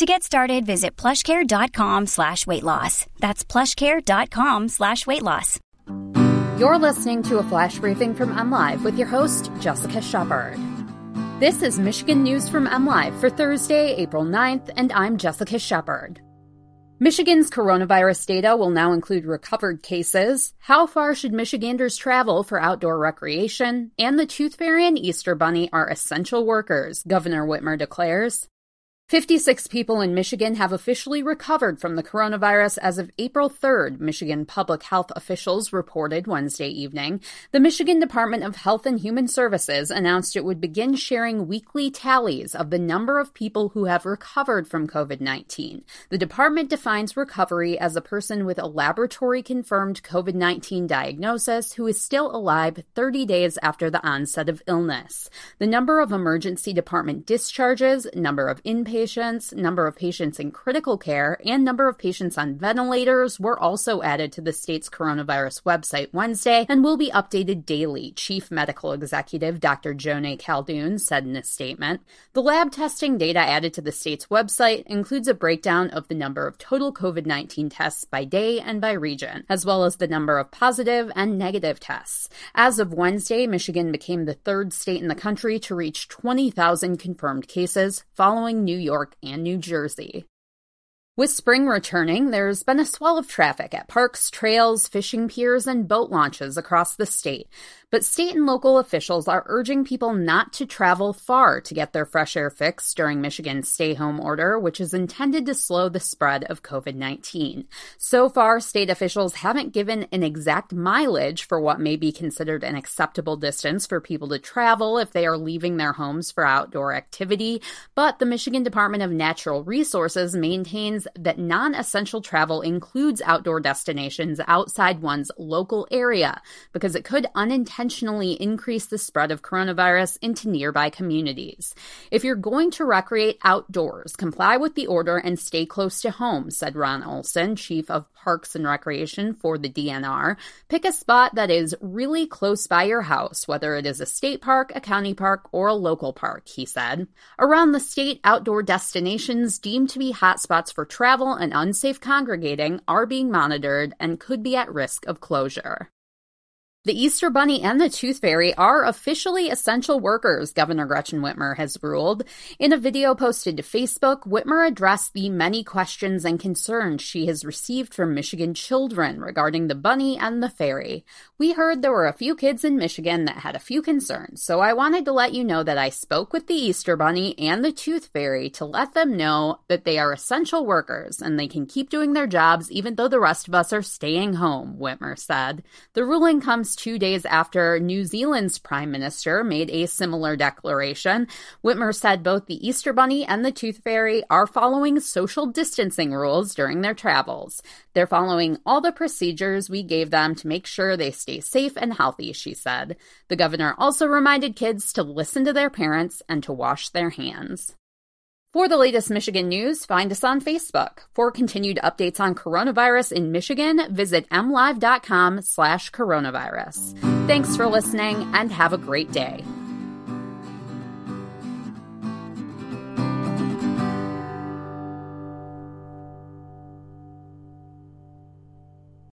To get started, visit plushcare.com slash weight loss. That's plushcare.com slash weight loss. You're listening to a flash briefing from MLive with your host, Jessica Shepard. This is Michigan News from MLive for Thursday, April 9th, and I'm Jessica Shepard. Michigan's coronavirus data will now include recovered cases, how far should Michiganders travel for outdoor recreation, and the Tooth Fairy and Easter Bunny are essential workers, Governor Whitmer declares. 56 people in Michigan have officially recovered from the coronavirus as of April 3rd, Michigan public health officials reported Wednesday evening. The Michigan Department of Health and Human Services announced it would begin sharing weekly tallies of the number of people who have recovered from COVID 19. The department defines recovery as a person with a laboratory confirmed COVID 19 diagnosis who is still alive 30 days after the onset of illness. The number of emergency department discharges, number of inpatients, patients, number of patients in critical care, and number of patients on ventilators were also added to the state's coronavirus website Wednesday and will be updated daily, Chief Medical Executive Dr. Joneigh Khaldun said in a statement. The lab testing data added to the state's website includes a breakdown of the number of total COVID 19 tests by day and by region, as well as the number of positive and negative tests. As of Wednesday, Michigan became the third state in the country to reach 20,000 confirmed cases, following New York. York, and New Jersey. With spring returning, there's been a swell of traffic at parks, trails, fishing piers, and boat launches across the state. But state and local officials are urging people not to travel far to get their fresh air fix during Michigan's stay home order, which is intended to slow the spread of COVID 19. So far, state officials haven't given an exact mileage for what may be considered an acceptable distance for people to travel if they are leaving their homes for outdoor activity. But the Michigan Department of Natural Resources maintains that non essential travel includes outdoor destinations outside one's local area because it could unintentionally intentionally increase the spread of coronavirus into nearby communities. If you're going to recreate outdoors, comply with the order and stay close to home, said Ron Olson, Chief of Parks and Recreation for the DNR. Pick a spot that is really close by your house, whether it is a state park, a county park, or a local park, he said. Around the state, outdoor destinations deemed to be hotspots for travel and unsafe congregating are being monitored and could be at risk of closure. The Easter Bunny and the Tooth Fairy are officially essential workers, Governor Gretchen Whitmer has ruled. In a video posted to Facebook, Whitmer addressed the many questions and concerns she has received from Michigan children regarding the bunny and the fairy. We heard there were a few kids in Michigan that had a few concerns, so I wanted to let you know that I spoke with the Easter Bunny and the Tooth Fairy to let them know that they are essential workers and they can keep doing their jobs even though the rest of us are staying home, Whitmer said. The ruling comes two days after New Zealand's prime minister made a similar declaration. Whitmer said both the Easter Bunny and the Tooth Fairy are following social distancing rules during their travels. They're following all the procedures we gave them to make sure they stay safe and healthy, she said. The governor also reminded kids to listen to their parents and to wash their hands. For the latest Michigan news, find us on Facebook. For continued updates on coronavirus in Michigan, visit mlive.com slash coronavirus. Thanks for listening and have a great day.